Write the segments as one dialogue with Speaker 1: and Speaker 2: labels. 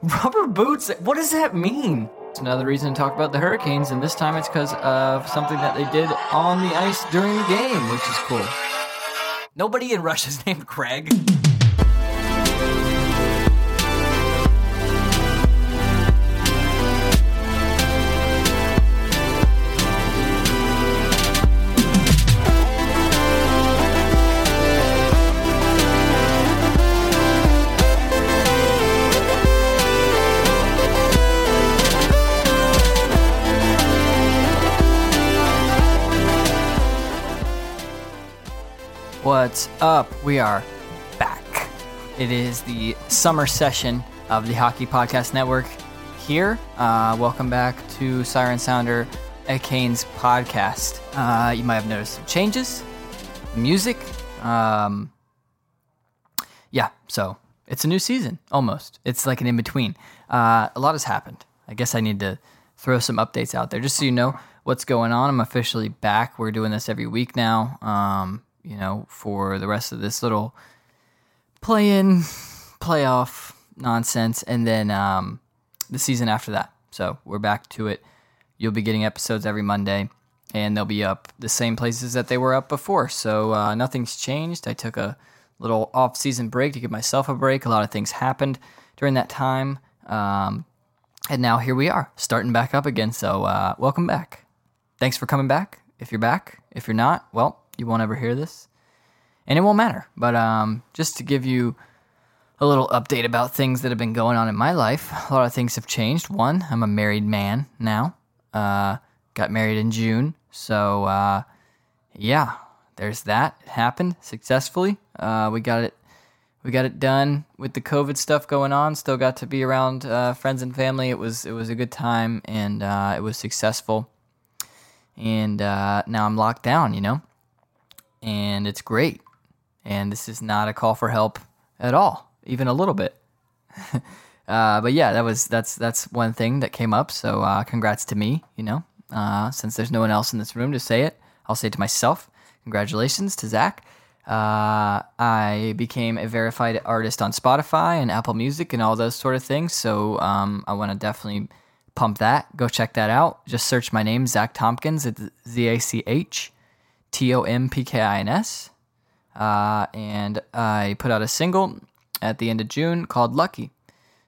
Speaker 1: Rubber boots? What does that mean? It's another reason to talk about the Hurricanes, and this time it's because of something that they did on the ice during the game, which is cool. Nobody in Russia's named Craig. What's up? We are back. It is the summer session of the Hockey Podcast Network here. Uh, welcome back to Siren Sounder, a Canes podcast. Uh, you might have noticed some changes, music. Um, yeah, so it's a new season almost. It's like an in between. Uh, a lot has happened. I guess I need to throw some updates out there just so you know what's going on. I'm officially back. We're doing this every week now. Um, you know, for the rest of this little play in, playoff nonsense, and then um, the season after that. So we're back to it. You'll be getting episodes every Monday, and they'll be up the same places that they were up before. So uh, nothing's changed. I took a little off season break to give myself a break. A lot of things happened during that time. Um, and now here we are, starting back up again. So uh, welcome back. Thanks for coming back. If you're back, if you're not, well, you won't ever hear this, and it won't matter. But um, just to give you a little update about things that have been going on in my life, a lot of things have changed. One, I'm a married man now. Uh, got married in June, so uh, yeah, there's that. It happened successfully. Uh, we got it. We got it done with the COVID stuff going on. Still got to be around uh, friends and family. It was it was a good time and uh, it was successful. And uh, now I'm locked down. You know, and it's great. And this is not a call for help at all, even a little bit. uh, but yeah, that was that's that's one thing that came up. So uh, congrats to me. You know, uh, since there's no one else in this room to say it, I'll say it to myself. Congratulations to Zach. Uh, I became a verified artist on Spotify and Apple Music and all those sort of things. So um, I want to definitely pump that. Go check that out. Just search my name, Zach Tompkins. It's Z A C H T O M P K I N S. Uh, and I put out a single at the end of June called Lucky.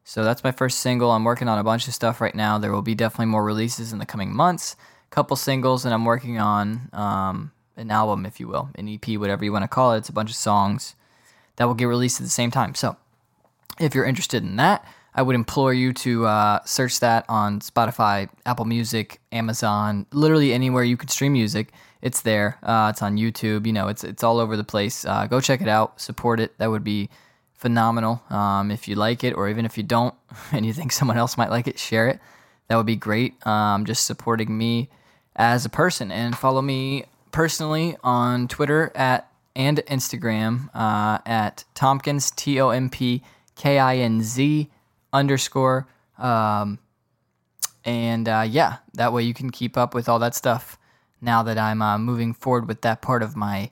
Speaker 1: So that's my first single. I'm working on a bunch of stuff right now. There will be definitely more releases in the coming months. A couple singles, and I'm working on um, an album, if you will, an EP, whatever you want to call it. It's a bunch of songs that will get released at the same time. So if you're interested in that, I would implore you to uh, search that on Spotify, Apple Music, Amazon, literally anywhere you could stream music it's there. Uh, it's on YouTube. You know, it's it's all over the place. Uh, go check it out. Support it. That would be phenomenal. Um, if you like it, or even if you don't, and you think someone else might like it, share it. That would be great. Um, just supporting me as a person, and follow me personally on Twitter at and Instagram uh, at Tompkins T O M P K I N Z underscore. Um, and uh, yeah, that way you can keep up with all that stuff now that I'm uh, moving forward with that part of my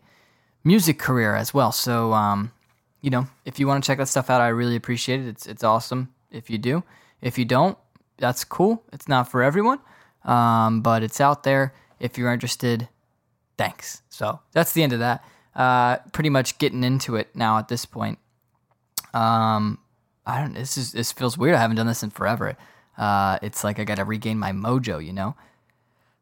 Speaker 1: music career as well. So, um, you know, if you want to check that stuff out, I really appreciate it. It's it's awesome if you do. If you don't, that's cool. It's not for everyone, um, but it's out there. If you're interested, thanks. So that's the end of that. Uh, pretty much getting into it now at this point. Um, I don't. This is this feels weird. I haven't done this in forever. Uh, it's like I got to regain my mojo, you know.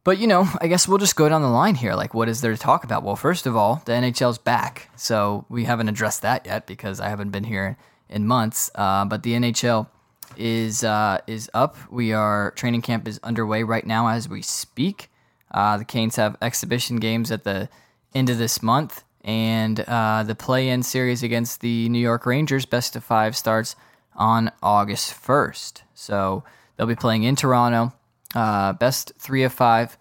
Speaker 1: But you know, I guess we'll just go down the line here. Like, what is there to talk about? Well, first of all, the NHL's back, so we haven't addressed that yet because I haven't been here in months. Uh, but the NHL is uh, is up. We are training camp is underway right now as we speak. Uh, the Canes have exhibition games at the end of this month, and uh, the play-in series against the New York Rangers, best of five, starts on August first. So they'll be playing in Toronto uh, best three of five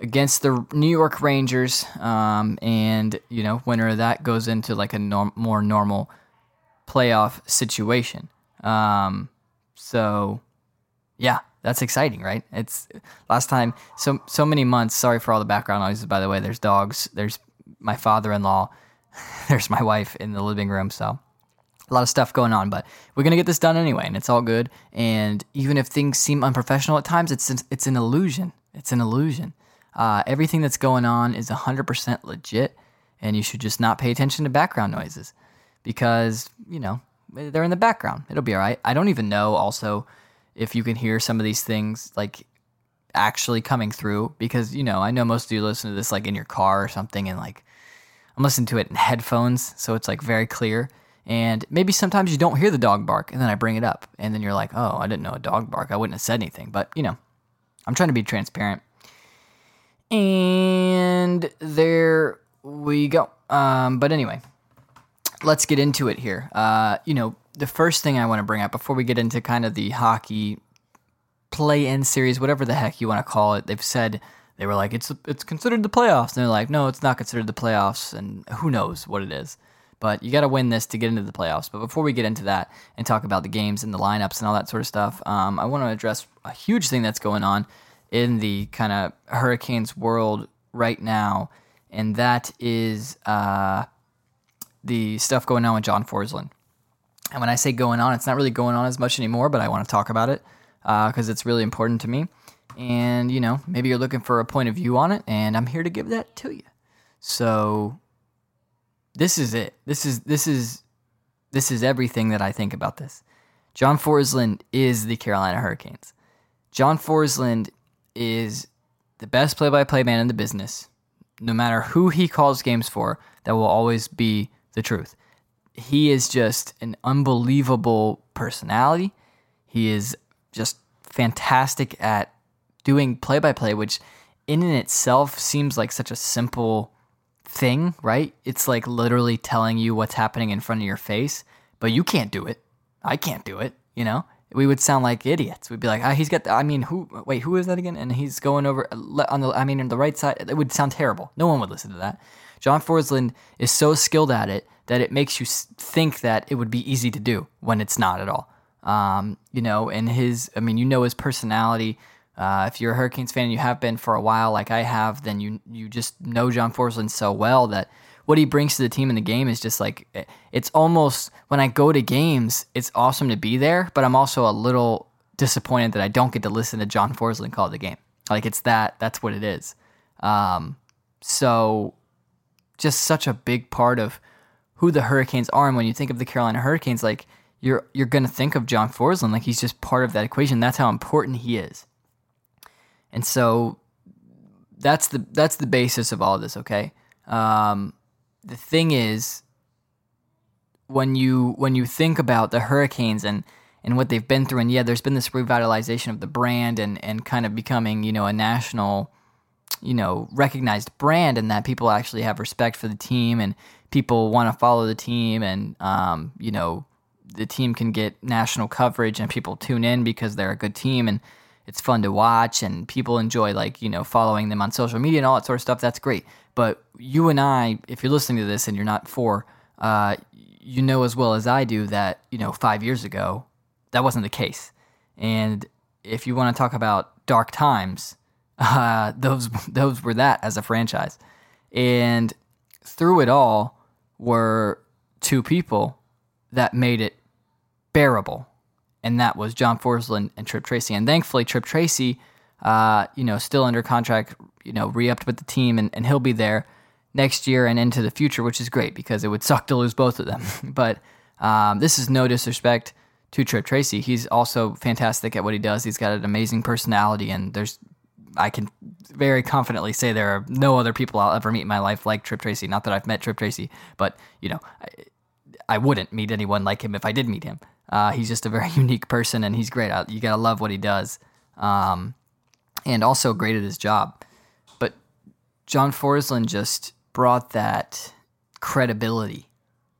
Speaker 1: against the New York Rangers, um, and you know, winner of that goes into like a norm- more normal playoff situation. Um, so, yeah, that's exciting, right? It's last time so so many months. Sorry for all the background noises, by the way. There's dogs. There's my father-in-law. There's my wife in the living room. So, a lot of stuff going on, but we're gonna get this done anyway, and it's all good. And even if things seem unprofessional at times, it's it's an illusion. It's an illusion. Uh, everything that's going on is 100% legit, and you should just not pay attention to background noises because you know they're in the background. It'll be all right. I don't even know also if you can hear some of these things like actually coming through because you know I know most of you listen to this like in your car or something, and like I'm listening to it in headphones, so it's like very clear. And maybe sometimes you don't hear the dog bark, and then I bring it up, and then you're like, "Oh, I didn't know a dog bark. I wouldn't have said anything." But you know, I'm trying to be transparent. And there we go. Um, but anyway, let's get into it here. Uh, you know, the first thing I want to bring up before we get into kind of the hockey play-in series, whatever the heck you want to call it, they've said they were like it's it's considered the playoffs, and they're like, no, it's not considered the playoffs, and who knows what it is. But you got to win this to get into the playoffs. But before we get into that and talk about the games and the lineups and all that sort of stuff, um, I want to address a huge thing that's going on in the kind of Hurricanes world right now, and that is uh, the stuff going on with John Forslund. And when I say going on, it's not really going on as much anymore, but I want to talk about it because uh, it's really important to me. And, you know, maybe you're looking for a point of view on it, and I'm here to give that to you. So this is it. This is this is this is everything that I think about this. John Forslund is the Carolina Hurricanes. John Forslund is the best play-by-play man in the business. No matter who he calls games for, that will always be the truth. He is just an unbelievable personality. He is just fantastic at doing play-by-play, which in and itself seems like such a simple thing, right? It's like literally telling you what's happening in front of your face, but you can't do it. I can't do it, you know? we would sound like idiots. We'd be like, oh, he's got. The, I mean, who? Wait, who is that again? And he's going over on the. I mean, on the right side. It would sound terrible. No one would listen to that. John Forslund is so skilled at it that it makes you think that it would be easy to do when it's not at all. Um, you know, and his. I mean, you know his personality. Uh, if you're a Hurricanes fan, and you have been for a while, like I have, then you you just know John Forslund so well that what he brings to the team in the game is just like it's almost when I go to games, it's awesome to be there, but I'm also a little disappointed that I don't get to listen to John Forslund call the game. Like it's that that's what it is. Um, so just such a big part of who the Hurricanes are, and when you think of the Carolina Hurricanes, like you're you're gonna think of John Forslund, like he's just part of that equation. That's how important he is. And so that's the that's the basis of all this. Okay. Um, the thing is when you when you think about the hurricanes and and what they've been through and yeah there's been this revitalization of the brand and and kind of becoming you know a national you know recognized brand and that people actually have respect for the team and people want to follow the team and um, you know the team can get national coverage and people tune in because they're a good team and it's fun to watch and people enjoy like you know following them on social media and all that sort of stuff that's great. But you and i if you're listening to this and you're not for uh, you know as well as i do that you know five years ago that wasn't the case. And if you want to talk about dark times uh, those those were that as a franchise. And through it all were two people that made it bearable and that was John Forslund and Tripp Tracy. And thankfully, Tripp Tracy, uh, you know, still under contract, you know, re-upped with the team, and, and he'll be there next year and into the future, which is great because it would suck to lose both of them. but um, this is no disrespect to Tripp Tracy. He's also fantastic at what he does. He's got an amazing personality, and there's I can very confidently say there are no other people I'll ever meet in my life like Tripp Tracy. Not that I've met Tripp Tracy, but you know, I, I wouldn't meet anyone like him if I did meet him. Uh, he's just a very unique person, and he's great. You gotta love what he does, um, and also great at his job. But John Forslund just brought that credibility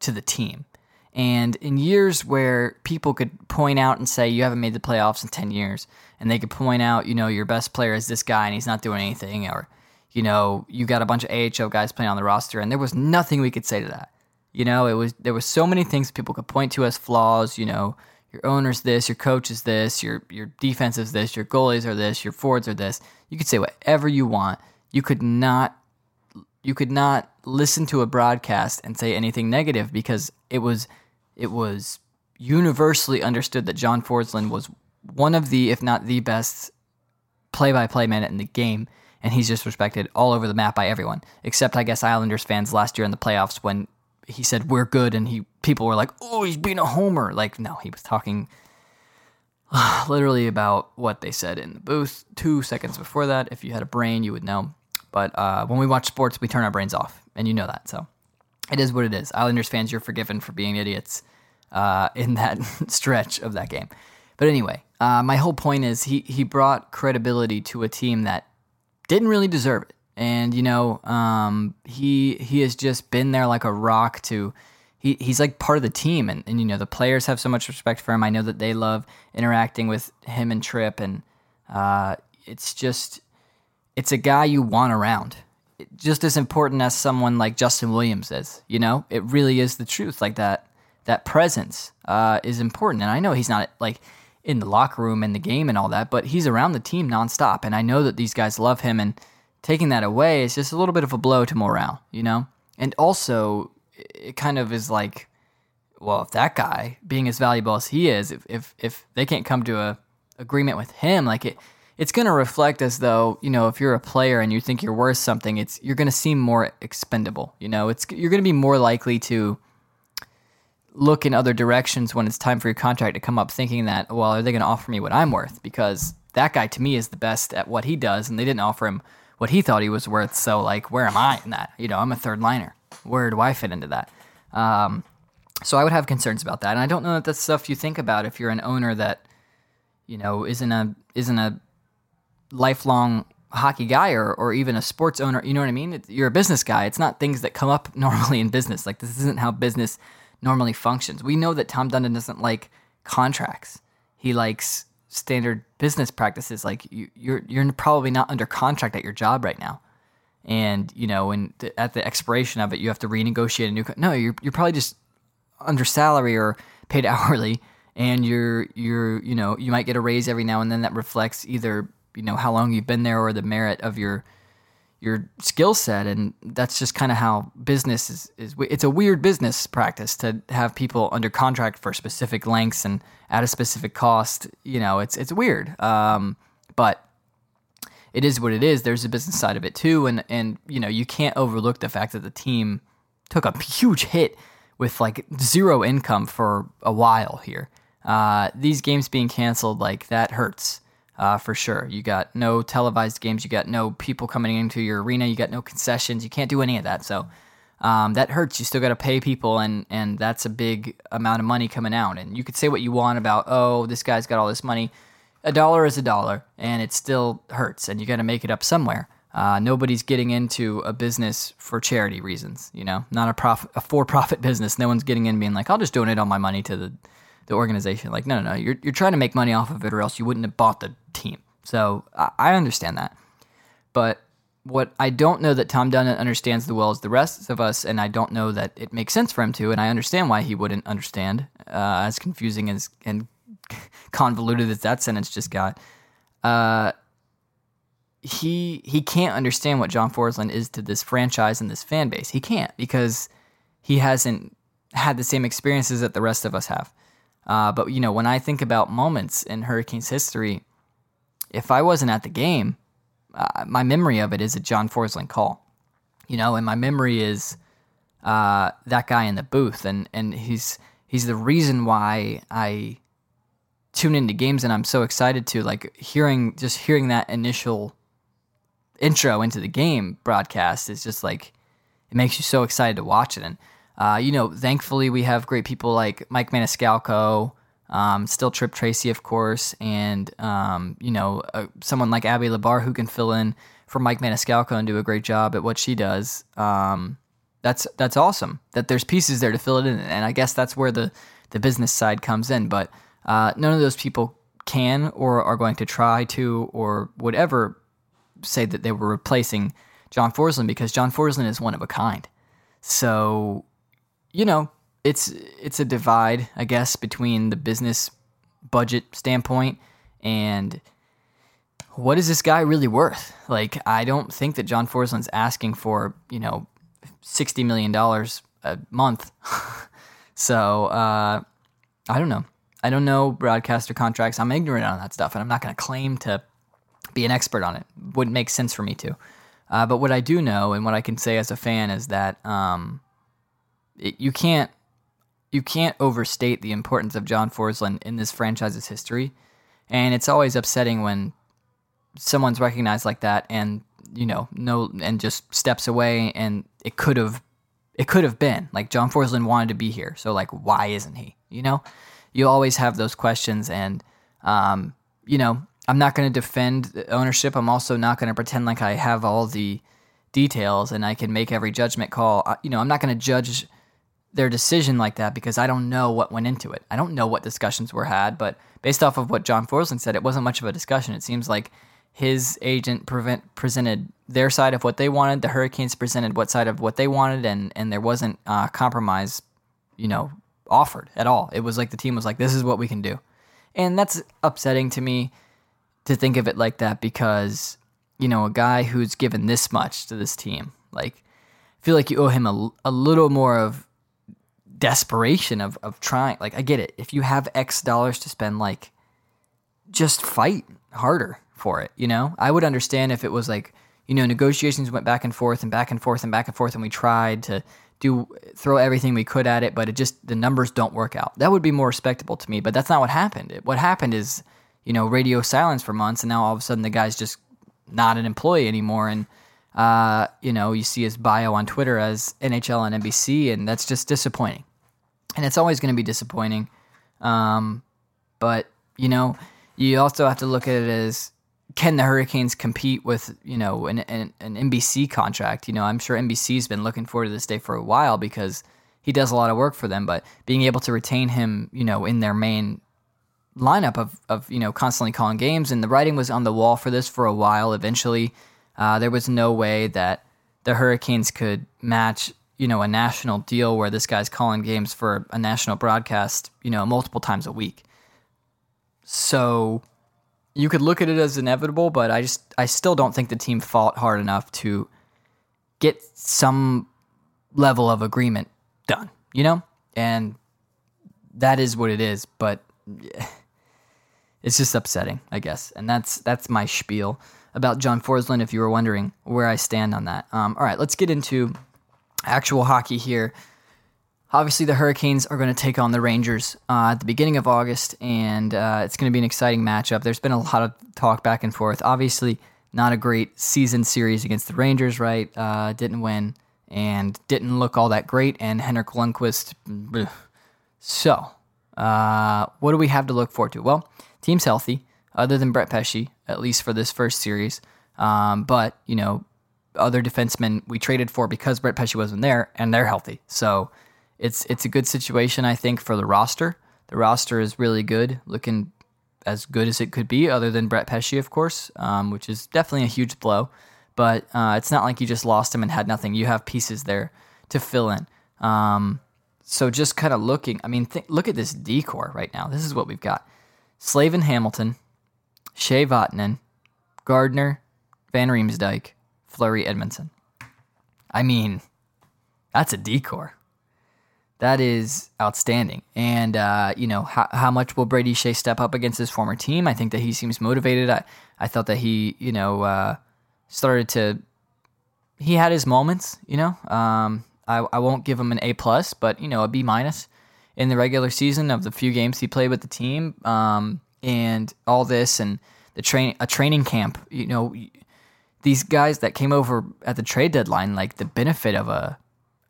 Speaker 1: to the team. And in years where people could point out and say you haven't made the playoffs in ten years, and they could point out, you know, your best player is this guy and he's not doing anything, or you know, you got a bunch of AHL guys playing on the roster, and there was nothing we could say to that. You know, it was there were so many things people could point to as flaws. You know, your owner's this, your coach is this, your your defense is this, your goalies are this, your forwards are this. You could say whatever you want. You could not you could not listen to a broadcast and say anything negative because it was it was universally understood that John Forslund was one of the, if not the best play-by-play man in the game, and he's just respected all over the map by everyone, except I guess Islanders fans last year in the playoffs when he said we're good, and he people were like, "Oh, he's being a homer." Like, no, he was talking literally about what they said in the booth two seconds before that. If you had a brain, you would know. But uh, when we watch sports, we turn our brains off, and you know that. So it is what it is. Islanders fans, you're forgiven for being idiots uh, in that stretch of that game. But anyway, uh, my whole point is he he brought credibility to a team that didn't really deserve it, and you know um, he he has just been there like a rock to. He, he's like part of the team, and, and you know the players have so much respect for him. I know that they love interacting with him and Tripp and uh, it's just it's a guy you want around just as important as someone like Justin Williams is. You know, it really is the truth. Like that, that presence uh, is important. And I know he's not like in the locker room and the game and all that, but he's around the team nonstop. And I know that these guys love him. And taking that away is just a little bit of a blow to morale. You know, and also it kind of is like, well, if that guy being as valuable as he is, if if, if they can't come to a agreement with him, like it it's going to reflect as though you know if you're a player and you think you're worth something it's you're going to seem more expendable you know it's you're going to be more likely to look in other directions when it's time for your contract to come up thinking that well are they going to offer me what i'm worth because that guy to me is the best at what he does and they didn't offer him what he thought he was worth so like where am i in that you know i'm a third liner where do i fit into that um, so i would have concerns about that and i don't know that that's stuff you think about if you're an owner that you know isn't a isn't a lifelong hockey guy or, or even a sports owner, you know what I mean? You're a business guy. It's not things that come up normally in business. Like this isn't how business normally functions. We know that Tom Dundon doesn't like contracts. He likes standard business practices. Like you, you're you're probably not under contract at your job right now, and you know, and at the expiration of it, you have to renegotiate a new. No, you're you're probably just under salary or paid hourly, and you're you're you know you might get a raise every now and then that reflects either you know how long you've been there or the merit of your your skill set and that's just kind of how business is, is it's a weird business practice to have people under contract for specific lengths and at a specific cost you know it's it's weird. Um, but it is what it is. There's a business side of it too and and you know you can't overlook the fact that the team took a huge hit with like zero income for a while here. Uh, these games being canceled like that hurts uh, for sure. You got no televised games. You got no people coming into your arena. You got no concessions. You can't do any of that. So um, that hurts. You still got to pay people, and and that's a big amount of money coming out. And you could say what you want about, oh, this guy's got all this money. A dollar is a dollar, and it still hurts, and you got to make it up somewhere. Uh, nobody's getting into a business for charity reasons, you know, not a profit, a for-profit business. No one's getting in being like, I'll just donate all my money to the the organization. Like, no, no, no, you're, you're trying to make money off of it or else you wouldn't have bought the team. So I, I understand that. But what I don't know that Tom Dundon understands the well as the rest of us, and I don't know that it makes sense for him to, and I understand why he wouldn't understand, uh, as confusing as and convoluted as that sentence just got. Uh, he he can't understand what John Forslund is to this franchise and this fan base. He can't because he hasn't had the same experiences that the rest of us have. Uh, but you know, when I think about moments in Hurricanes history, if I wasn't at the game, uh, my memory of it is a John Forslund call. You know, and my memory is uh, that guy in the booth, and and he's he's the reason why I tune into games, and I'm so excited to like hearing just hearing that initial intro into the game broadcast is just like it makes you so excited to watch it and uh, you know, thankfully we have great people like Mike Maniscalco, um, still Tripp Tracy, of course, and um, you know, uh, someone like Abby Labar who can fill in for Mike Maniscalco and do a great job at what she does. Um, that's that's awesome. That there's pieces there to fill it in, and I guess that's where the the business side comes in. But uh, none of those people can or are going to try to or would ever say that they were replacing John Forslund because John Forslund is one of a kind. So you know, it's it's a divide, I guess, between the business budget standpoint and what is this guy really worth? Like, I don't think that John Forslund's asking for, you know, $60 million a month. So uh, I don't know. I don't know broadcaster contracts. I'm ignorant on that stuff, and I'm not going to claim to be an expert on it. Wouldn't make sense for me to. Uh, but what I do know, and what I can say as a fan, is that um, it, you can't you can't overstate the importance of John Forslund in this franchise's history, and it's always upsetting when someone's recognized like that, and you know, no, and just steps away, and it could have it could have been like John Forslund wanted to be here, so like why isn't he? You know, you always have those questions, and um, you know, I'm not going to defend ownership. I'm also not going to pretend like I have all the details and I can make every judgment call. You know, I'm not going to judge their decision like that because I don't know what went into it. I don't know what discussions were had, but based off of what John Forslund said, it wasn't much of a discussion. It seems like his agent prevent, presented their side of what they wanted, the Hurricanes presented what side of what they wanted, and and there wasn't uh, compromise, you know, offered at all. It was like the team was like, "This is what we can do," and that's upsetting to me to think of it like that because you know a guy who's given this much to this team, like, I feel like you owe him a, a little more of desperation of of trying. Like, I get it. If you have X dollars to spend, like, just fight harder for it. You know, I would understand if it was like you know negotiations went back and forth and back and forth and back and forth, and we tried to do throw everything we could at it, but it just the numbers don't work out. That would be more respectable to me. But that's not what happened. What happened is you know radio silence for months, and now all of a sudden the guy's just not an employee anymore, and uh, you know you see his bio on Twitter as NHL and NBC, and that's just disappointing. And it's always going to be disappointing. Um, but you know, you also have to look at it as can the Hurricanes compete with you know an, an, an NBC contract? You know, I'm sure NBC's been looking forward to this day for a while because he does a lot of work for them. But being able to retain him, you know, in their main lineup of of you know constantly calling games, and the writing was on the wall for this for a while. Eventually, uh, there was no way that the Hurricanes could match you know a national deal where this guy's calling games for a national broadcast, you know, multiple times a week. So you could look at it as inevitable, but I just I still don't think the team fought hard enough to get some level of agreement done, you know? And that is what it is, but it's just upsetting, I guess. And that's that's my spiel about John Forslund if you were wondering where I stand on that. Um, all right, let's get into actual hockey here. Obviously, the Hurricanes are going to take on the Rangers uh, at the beginning of August, and uh, it's going to be an exciting matchup. There's been a lot of talk back and forth. Obviously, not a great season series against the Rangers, right? Uh, didn't win and didn't look all that great. And Henrik Lundqvist. Bleh. So, uh, what do we have to look forward to? Well, team's healthy, other than Brett Pesce, at least for this first series. Um, but you know, other defensemen we traded for because Brett Pesce wasn't there, and they're healthy. So it's it's a good situation, I think, for the roster. The roster is really good, looking as good as it could be, other than Brett Pesce, of course, um, which is definitely a huge blow. But uh, it's not like you just lost him and had nothing. You have pieces there to fill in. Um, so just kind of looking, I mean, th- look at this D corps right now. This is what we've got: Slavin Hamilton, Skjei Vatanen, Gardiner, Van Riemsdyk, Fleury Edmundson. I mean, that's a D corps that is outstanding. And uh, you know, how, how much will Brady Skjei step up against his former team? I think that he seems motivated. I I thought that he you know uh, started to he had his moments. You know, um, I I won't give him an A plus, but you know a B minus in the regular season of the few games he played with the team. Um, and all this and the train a training camp. You know, these guys that came over at the trade deadline, like the benefit of a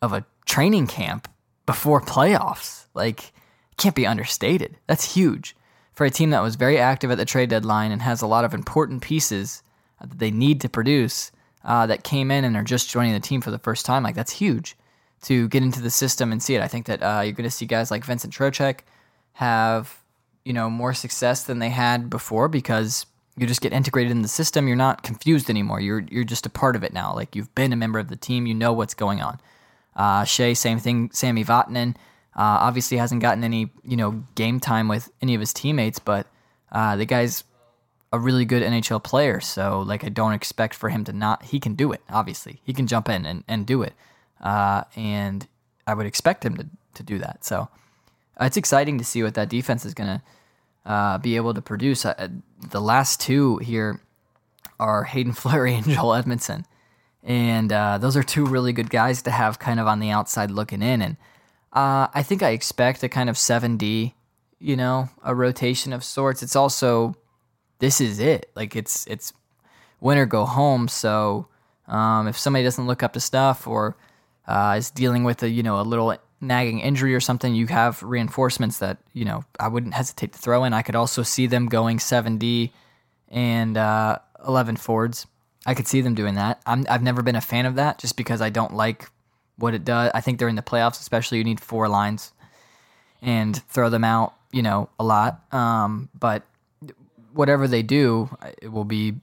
Speaker 1: of a training camp before playoffs. Like, can't be understated. That's huge for a team that was very active at the trade deadline and has a lot of important pieces that they need to produce uh, that came in and are just joining the team for the first time. Like, that's huge to get into the system and see it. I think that uh, you're going to see guys like Vincent Trocheck have, you know, more success than they had before because you just get integrated in the system. You're not confused anymore. You're you're just a part of it now. Like you've been a member of the team. You know what's going on. Uh, Skjei, same thing. Sami Vatanen uh, obviously hasn't gotten any you know game time with any of his teammates, but uh, the guy's a really good NHL player. So like I don't expect for him to not. He can do it. Obviously, he can jump in and, and do it. Uh, and I would expect him to to do that. So uh, it's exciting to see what that defense is to uh, be able to produce. Uh, the last two here are Haydn Fleury and Joel Edmundson. And uh, those are two really good guys to have kind of on the outside looking in. And uh, I think I expect a kind of 7D, you know, a rotation of sorts. It's also, this is it. Like it's, it's win go home. So um, if somebody doesn't look up to stuff or uh, is dealing with a, you know, a little nagging injury or something, you have reinforcements that, you know, I wouldn't hesitate to throw in. I could also see them going 7D and uh, 11 Fords. I could see them doing that. i have never been a fan of that just because I don't like what it does. I think during the playoffs, especially, you need four lines and throw them out, you know, a lot. Um, but whatever they do, it will be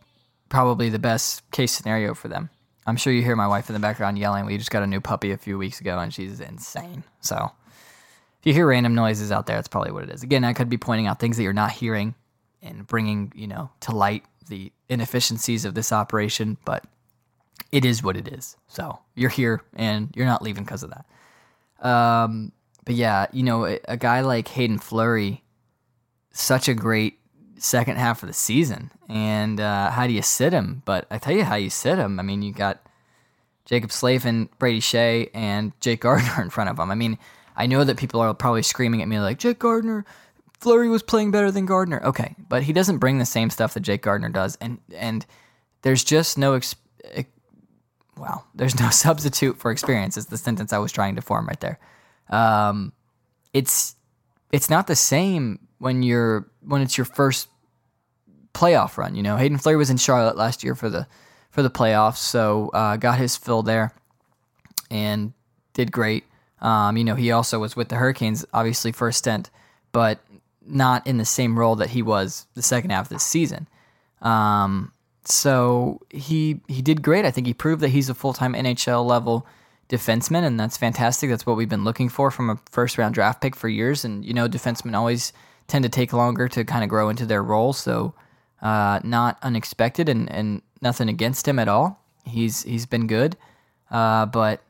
Speaker 1: probably the best case scenario for them. I'm sure you hear my wife in the background yelling. We just got a new puppy a few weeks ago, and she's insane. So if you hear random noises out there, that's probably what it is. Again, I could be pointing out things that you're not hearing and bringing, you know, to light the inefficiencies of this operation, but it is what it is. So you're here and you're not leaving because of that. Um, but yeah, you know, a, guy like Haydn Fleury, such a great second half of the season. And uh, how do you sit him? But I tell you how you sit him. I mean, you got Jaccob Slavin, Brady Skjei, and Jake Gardiner in front of him. I mean, I know that people are probably screaming at me like, Jake Gardiner. Fleury was playing better than Gardiner. Okay, but he doesn't bring the same stuff that Jake Gardiner does, and and there's just no ex- wow, there's no substitute for experience. Is the sentence I was trying to form right there. Um, it's it's not the same when you're when it's your first playoff run. You know, Haydn Fleury was in Charlotte last year for the for the playoffs, so uh, got his fill there and did great. Um, you know, he also was with the Hurricanes, obviously for a stint, but not in the same role that he was the second half of this season. Um, so he he did great. I think he proved that he's a full time NHL level defenseman, and that's fantastic. That's what we've been looking for from a first round draft pick for years. And you know, defensemen always tend to take longer to kind of grow into their role. So uh, not unexpected, and, and nothing against him at all. He's he's been good, uh, but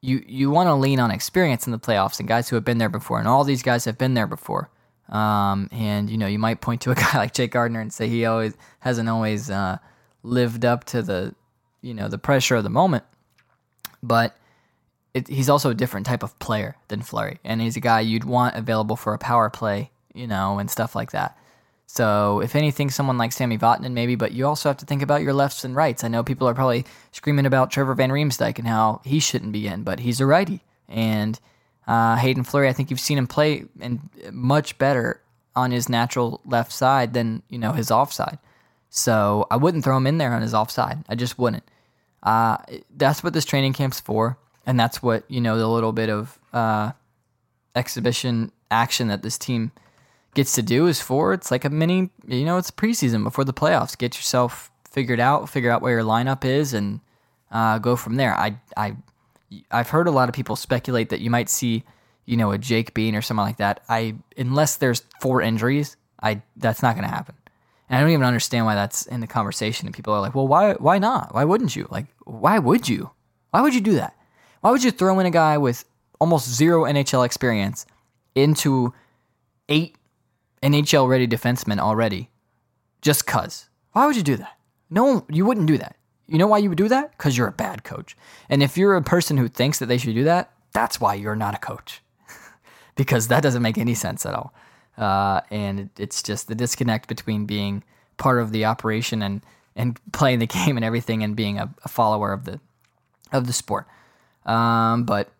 Speaker 1: you you want to lean on experience in the playoffs and guys who have been there before, and all these guys have been there before. Um, and you know, you might point to a guy like Jake Gardiner and say he always hasn't always uh, lived up to the you know the pressure of the moment, but it, he's also a different type of player than Fleury, and he's a guy you'd want available for a power play, you know, and stuff like that. So, if anything, someone like Sami Vatanen maybe, but you also have to think about your lefts and rights. I know people are probably screaming about Trevor Van Riemsdyk and how he shouldn't be in, but he's a righty, and uh, Haydn Fleury, I think you've seen him play and much better on his natural left side than you know his offside. So I wouldn't throw him in there on his offside. I just wouldn't. Uh, that's what this training camp's for, and that's what you know the little bit of uh, exhibition action that this team gets to do is for. It's like a mini, you know, it's preseason before the playoffs. Get yourself figured out, figure out where your lineup is, and uh, go from there. I I I've heard a lot of people speculate that you might see, you know, a Jake Bean or something like that. I unless there's four injuries, I that's not going to happen. And I don't even understand why that's in the conversation. And people are like, "Well, why why not? Why wouldn't you? Like, why would you? Why would you do that? Why would you throw in a guy with almost zero NHL experience into eight NHL ready defensemen already just cuz? Why would you do that? No, you wouldn't do that. You know why you would do that? Because you're a bad coach. And if you're a person who thinks that they should do that, that's why you're not a coach. because that doesn't make any sense at all. Uh, and it's just the disconnect between being part of the operation and, and playing the game and everything and being a, a follower of the of the sport. Um, but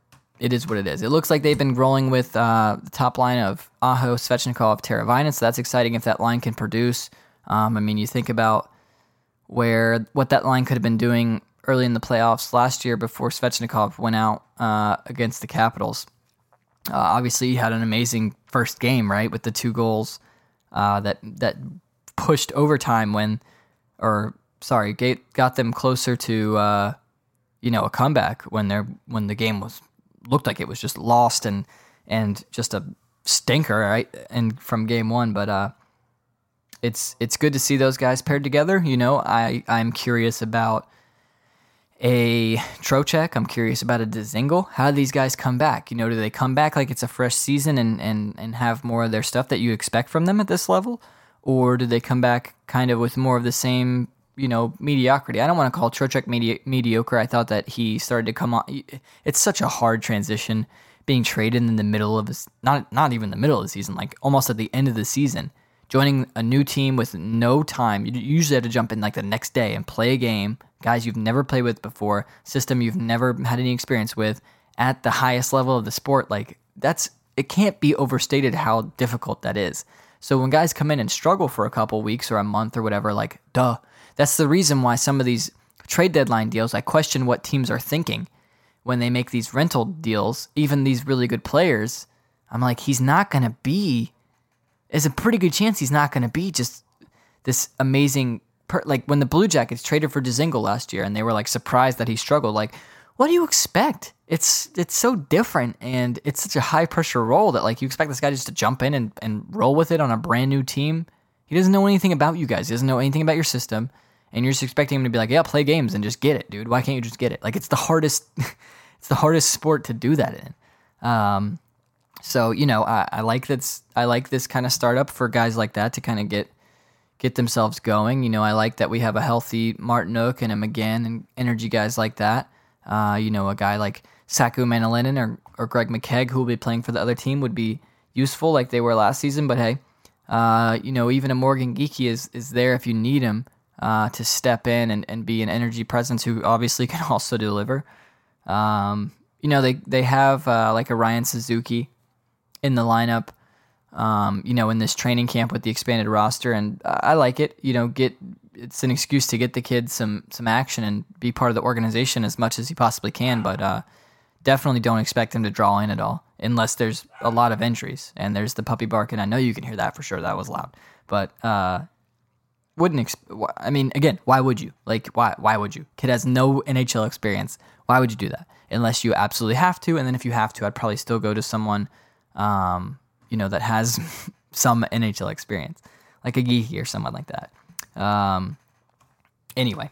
Speaker 1: it is what it is. It looks like they've been rolling with uh, the top line of Aho, Svechnikov, Teravainen, so that's exciting if that line can produce. Um, I mean, you think about where what that line could have been doing early in the playoffs last year before Svechnikov went out uh, against the Capitals. Uh, obviously, he had an amazing first game, right, with the two goals uh, that that pushed overtime when, or sorry, got them closer to uh, you know a comeback when they when the game was looked like it was just lost and and just a stinker, right, and from game one, but uh, it's it's good to see those guys paired together. You know, I I'm curious about a Trocheck. I'm curious about a Dzingel. How do these guys come back? You know, do they come back like it's a fresh season and, and, and have more of their stuff that you expect from them at this level? Or do they come back kind of with more of the same, you know, mediocrity? I don't want to call Trocheck medi- mediocre. I thought that he started to come on. It's such a hard transition being traded in the middle of this, not, not even the middle of the season, like almost at the end of the season joining a new team with no time. You usually have to jump in like the next day and play a game, guys you've never played with before, system you've never had any experience with at the highest level of the sport. Like that's it can't be overstated how difficult that is. So when guys come in and struggle for a couple weeks or a month or whatever, like duh, that's the reason why some of these trade deadline deals, I question what teams are thinking when they make these rental deals, even these really good players. I'm like, he's not going to be there's a pretty good chance he's not going to be just this amazing. Per- like when the Blue Jackets traded for Dzingel last year, and they were like surprised that he struggled. Like, what do you expect? It's it's so different, and it's such a high pressure role that like you expect this guy just to jump in and, and roll with it on a brand new team. He doesn't know anything about you guys. He doesn't know anything about your system, and you're just expecting him to be like, yeah, play games and just get it, dude. Why can't you just get it? Like it's the hardest. it's the hardest sport to do that in. Um, so you know, I, I like that's I like this kind of startup for guys like that to kind of get get themselves going. You know, I like that we have a healthy Martinook and a McGinn and energy guys like that. Uh, you know, a guy like Saku Maenalanen or, or Greg McKegg who will be playing for the other team would be useful like they were last season. But hey, uh, you know, even a Morgan Geekie is, is there if you need him uh, to step in and, and be an energy presence who obviously can also deliver. Um, you know, they, they have uh, like a Ryan Suzuki in the lineup. Um, you know, in this training camp with the expanded roster, and I like it. You know, get it's an excuse to get the kids some some action and be part of the organization as much as he possibly can. But uh, definitely don't expect him to draw in at all unless there's a lot of injuries and there's the puppy bark. And I know you can hear that for sure. That was loud, but uh, wouldn't. Exp- I mean, again, why would you? Like, why? Why would you? Kid has no NHL experience. Why would you do that? Unless you absolutely have to. And then if you have to, I'd probably still go to someone um, you know, that has some NHL experience, like a Geekie or someone like that. Um, anyway,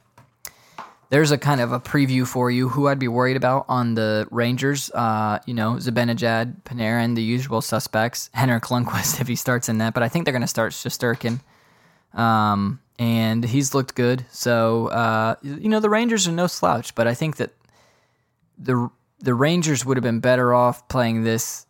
Speaker 1: there's a kind of a preview for you who I'd be worried about on the Rangers. Uh, you know, Zibanejad, Panarin, the usual suspects. Henrik Lundqvist if he starts in that, but I think they're going to start Shesterkin. Um, and he's looked good. So, uh, you know, the Rangers are no slouch, but I think that the the Rangers would have been better off playing this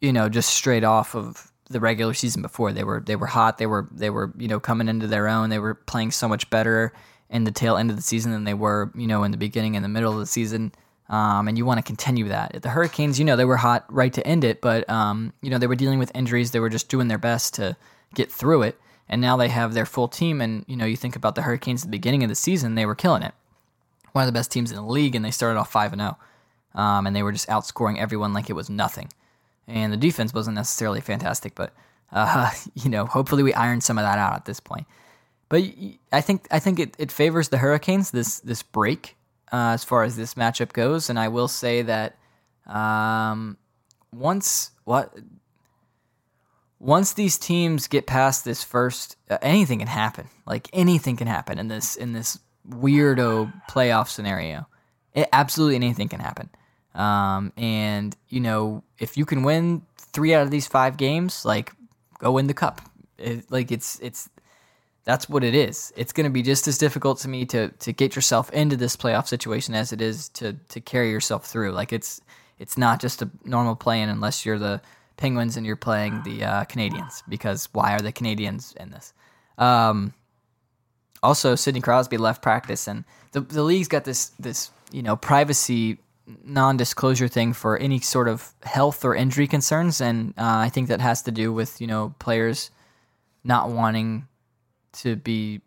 Speaker 1: you know, just straight off of the regular season before. They were they were hot. They were they were you know coming into their own. They were playing so much better in the tail end of the season than they were you know in the beginning and the middle of the season. Um, and you want to continue that. The Hurricanes, you know, they were hot right to end it, but um, you know they were dealing with injuries. They were just doing their best to get through it. And now they have their full team. And you know, you think about the Hurricanes at the beginning of the season, they were killing it. One of the best teams in the league, and they started off five and zero, oh. um, and they were just outscoring everyone like it was nothing and the defense wasn't necessarily fantastic, but uh, you know, hopefully we iron some of that out at this point. But I think I think it, it favors the Hurricanes this this break uh, as far as this matchup goes, and I will say that um, once what once these teams get past this first, uh, anything can happen. Like anything can happen in this in this weirdo playoff scenario. It, absolutely anything can happen. Um, and you know, if you can win three out of these five games, like go win the cup. It, like it's it's that's what it is. It's going to be just as difficult to me to to get yourself into this playoff situation as it is to to carry yourself through. Like it's it's not just a normal play-in unless you're the Penguins and you're playing the uh, Canadiens because why are the Canadiens in this? Um, also, Sidney Crosby left practice, and the the league's got this this you know privacy non-disclosure thing for any sort of health or injury concerns, and uh, I think that has to do with you know players not wanting to be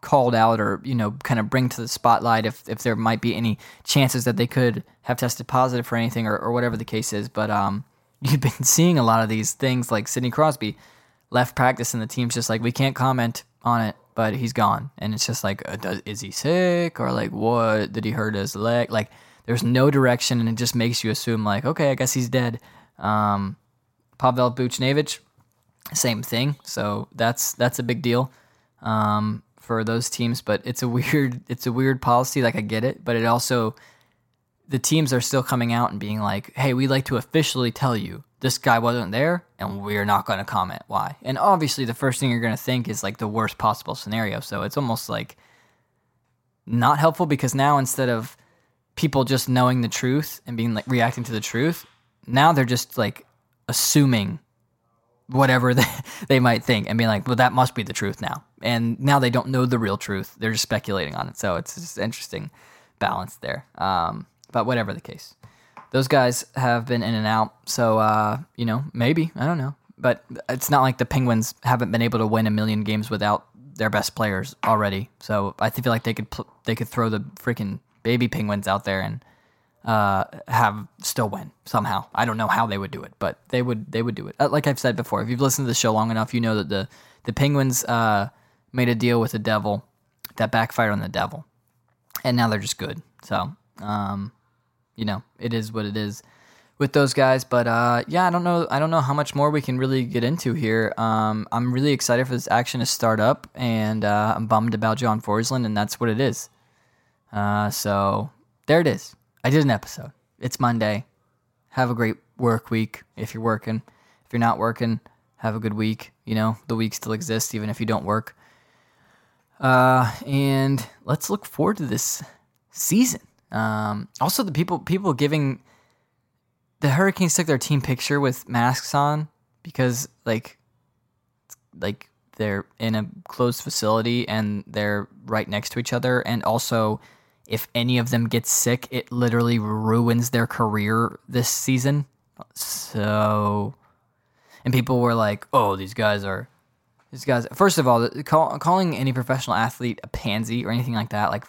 Speaker 1: called out or you know kind of bring to the spotlight if if there might be any chances that they could have tested positive for anything or, or whatever the case is. But um, you've been seeing a lot of these things like Sidney Crosby left practice and the team's just like we can't comment on it but he's gone. And it's just like, uh, does, is he sick or like what? Did he hurt his leg? Like, there's no direction, and it just makes you assume like, okay, I guess he's dead. Um, Pavel Buchnevich, same thing. So that's that's a big deal um, for those teams, but it's a weird it's a weird policy. Like I get it, but it also the teams are still coming out and being like, "Hey, we'd like to officially tell you this guy wasn't there, and we're not going to comment why." And obviously, the first thing you're going to think is like the worst possible scenario. So it's almost like not helpful because now instead of people just knowing the truth and being like reacting to the truth, now they're just like assuming whatever they, they might think and being like, well, that must be the truth now. And now they don't know the real truth. They're just speculating on it. So it's just interesting balance there. Um, but whatever the case, those guys have been in and out. So, uh, you know, maybe, I don't know. But it's not like the Penguins haven't been able to win a million games without their best players already. So I feel like they could pl- they could throw the freaking baby Penguins out there and uh, have still win somehow. I don't know how they would do it, but they would they would do it. Uh, like I've said before, if you've listened to the show long enough, you know that the the Penguins uh, made a deal with the devil that backfired on the devil, and now they're just good. So, um, you know, it is what it is with those guys. But uh, yeah, I don't know. I don't know how much more we can really get into here. Um, I'm really excited for this action to start up, and uh, I'm bummed about John Forslund, and that's what it is. Uh, so there it is. I did an episode. It's Monday. Have a great work week if you're working. If you're not working, have a good week. You know, the week still exists even if you don't work. Uh, and let's look forward to this season. Um, also, the people people giving the Hurricanes took their team picture with masks on because like like they're in a closed facility and they're right next to each other, and also if any of them gets sick, it literally ruins their career this season. So, and people were like, "Oh, these guys are." These guys. First of all, call, calling any professional athlete a pansy or anything like that, like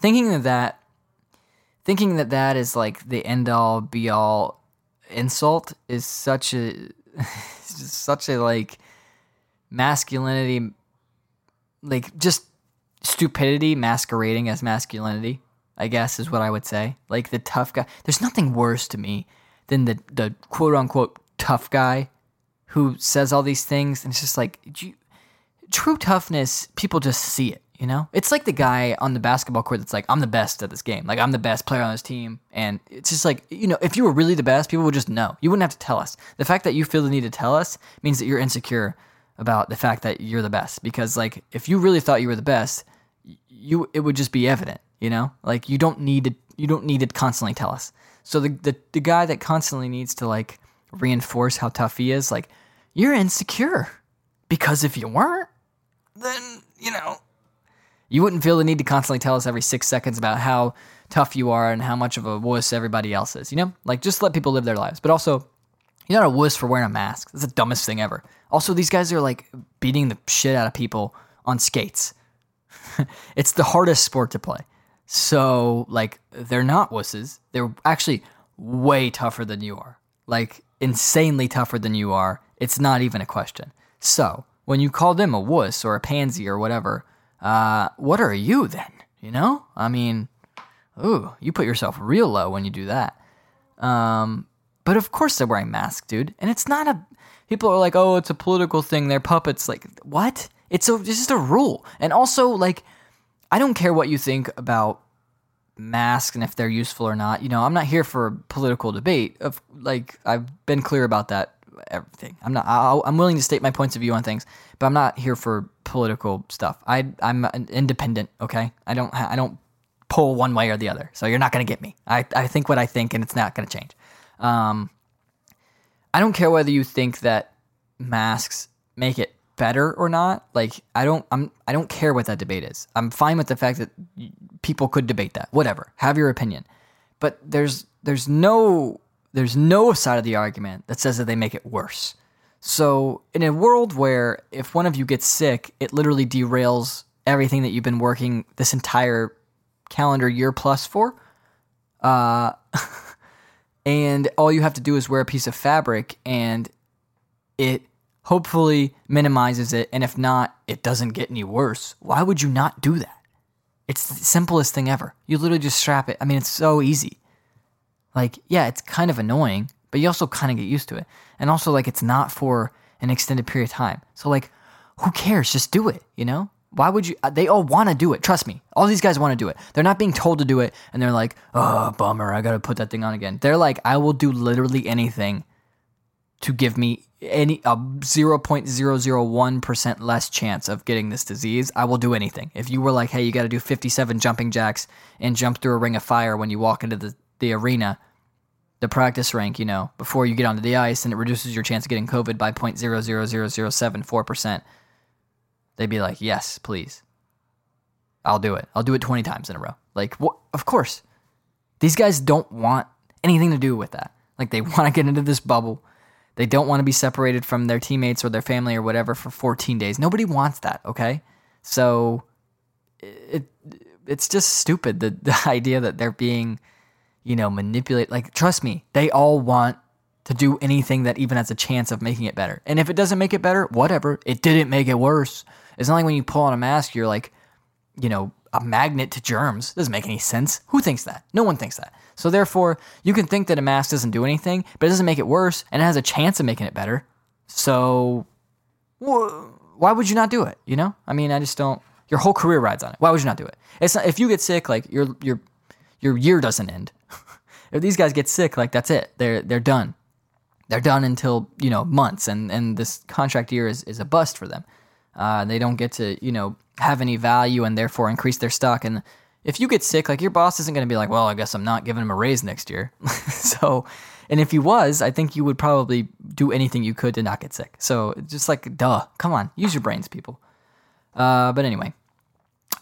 Speaker 1: thinking that that, thinking that that is like the end all be all insult is such a, such a like masculinity, like just stupidity masquerading as masculinity, I guess is what I would say. Like the tough guy. There's nothing worse to me than the the quote unquote tough guy who says all these things and it's just like you, true toughness, people just see it, you know? It's like the guy on the basketball court that's like, I'm the best at this game. Like I'm the best player on this team. And it's just like, you know, if you were really the best, people would just know. You wouldn't have to tell us. The fact that you feel the need to tell us means that you're insecure about the fact that you're the best. Because like if you really thought you were the best, you it would just be evident, you know? Like you don't need to you don't need to constantly tell us. So the the, the guy that constantly needs to like reinforce how tough he is, like, you're insecure. Because if you weren't, then, you know, you wouldn't feel the need to constantly tell us every six seconds about how tough you are and how much of a wuss everybody else is, you know? Like, just let people live their lives. But also, you're not a wuss for wearing a mask. That's the dumbest thing ever. Also, these guys are like beating the shit out of people on skates. it's the hardest sport to play. So, like, they're not wusses. They're actually way tougher than you are. Like, insanely tougher than you are. It's not even a question. So, when you call them a wuss or a pansy or whatever, uh, what are you then? You know? I mean, ooh, you put yourself real low when you do that. Um, but of course they're wearing masks, dude. And it's not a. People are like, oh, it's a political thing. They're puppets. Like, what? It's, a, it's just a rule. And also, like, I don't care what you think about masks and if they're useful or not. You know, I'm not here for political debate. Of like, I've been clear about that. Everything. I'm not. i am willing to state my points of view on things, but I'm not here for political stuff. I I'm independent. Okay. I don't. I don't pull one way or the other. So you're not gonna get me. I I think what I think, and it's not gonna change. Um, I don't care whether you think that masks make it better or not. Like I don't I'm I don't care what that debate is. I'm fine with the fact that people could debate that. Whatever. Have your opinion. But there's there's no there's no side of the argument that says that they make it worse. So, in a world where if one of you gets sick, it literally derails everything that you've been working this entire calendar year plus for, uh, and all you have to do is wear a piece of fabric and it hopefully minimizes it. And if not, it doesn't get any worse. Why would you not do that? It's the simplest thing ever. You literally just strap it. I mean, it's so easy. Like, yeah, it's kind of annoying, but you also kind of get used to it. And also, like, it's not for an extended period of time. So, like, who cares? Just do it, you know? Why would you? They all want to do it. Trust me. All these guys want to do it. They're not being told to do it, and they're like, "Oh, bummer! I got to put that thing on again." They're like, "I will do literally anything to give me any a 0.001% less chance of getting this disease. I will do anything." If you were like, "Hey, you got to do 57 jumping jacks and jump through a ring of fire when you walk into the the arena," the practice rank, you know, before you get onto the ice, and it reduces your chance of getting COVID by 0.00074%. They'd be like, yes, please. I'll do it. I'll do it 20 times in a row. Like, wh- of course. These guys don't want anything to do with that. Like, they want to get into this bubble. They don't want to be separated from their teammates or their family or whatever for 14 days. Nobody wants that, okay? So, it, it's just stupid the, the idea that they're being, you know, manipulate. Like, trust me, they all want to do anything that even has a chance of making it better. And if it doesn't make it better, whatever. It didn't make it worse. It's not like when you pull on a mask, you're like, you know, a magnet to germs. doesn't make any sense. Who thinks that? No one thinks that. So therefore, you can think that a mask doesn't do anything, but it doesn't make it worse, and it has a chance of making it better. So wh- why would you not do it? You know, I mean, I just don't. Your whole career rides on it. Why would you not do it? It's not, if you get sick, like your your your year doesn't end. If these guys get sick, like that's it. They're they're done. They're done until you know months, and and this contract year is is a bust for them. Uh, they don't get to you know have any value and therefore increase their stock. And if you get sick, like your boss isn't going to be like, well, I guess I'm not giving him a raise next year. so, and if he was, I think you would probably do anything you could to not get sick. So just like, duh, come on, use your brains, people. Uh, but anyway,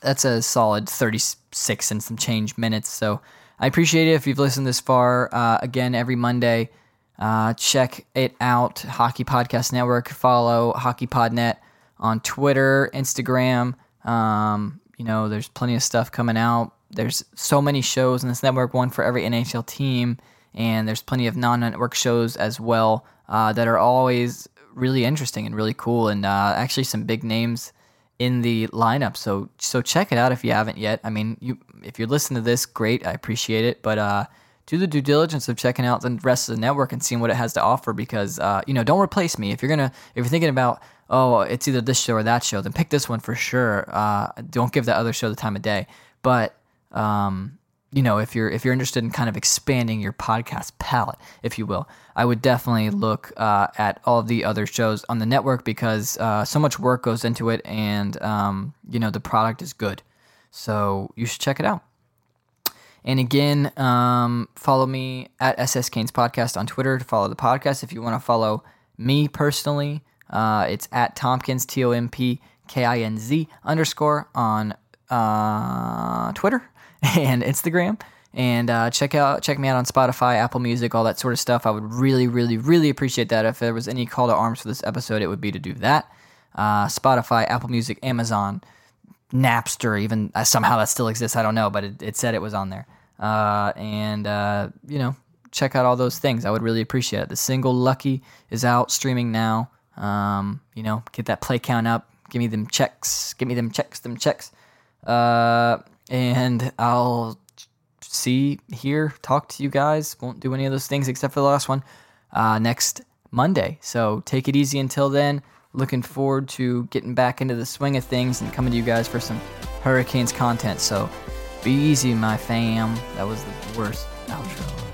Speaker 1: that's a solid 36 and some change minutes. So I appreciate it if you've listened this far. Uh, again, every Monday, uh, check it out. Hockey Podcast Network. Follow HockeyPodNet on Twitter, Instagram. Um, you know, there's plenty of stuff coming out. There's so many shows in this network, one for every NHL team, and there's plenty of non-network shows as well uh, that are always really interesting and really cool, and uh, actually some big names in the lineup. So so check it out if you haven't yet. I mean, you if you're listening to this, great, I appreciate it, but uh, do the due diligence of checking out the rest of the network and seeing what it has to offer because uh, you know don't replace me if you're gonna if you're thinking about oh it's either this show or that show then pick this one for sure uh, don't give that other show the time of day but um, you know if you're if you're interested in kind of expanding your podcast palette if you will i would definitely look uh, at all the other shows on the network because uh, so much work goes into it and um, you know the product is good. So you should check it out. And again, um, follow me at SS Canes Podcast on Twitter to follow the podcast. If you want to follow me personally, uh, it's at Tompkins, T O M P K I N Z underscore on uh, Twitter and Instagram. And uh, check out check me out on Spotify, Apple Music, all that sort of stuff. I would really, really, really appreciate that. If there was any call to arms for this episode, it would be to do that. Uh, Spotify, Apple Music, Amazon, Napster, even uh, somehow that still exists. I don't know, but it, it said it was on there. Uh, and uh, you know, check out all those things. I would really appreciate it. The single "Lucky" is out streaming now. Um, you know, get that play count up. Give me them checks. Give me them checks. Them checks. Uh, and I'll see, hear, talk to you guys. Won't do any of those things except for the last one uh, next Monday. So take it easy until then. Looking forward to getting back into the swing of things and coming to you guys for some Hurricanes content. So be easy, my fam. That was the worst outro.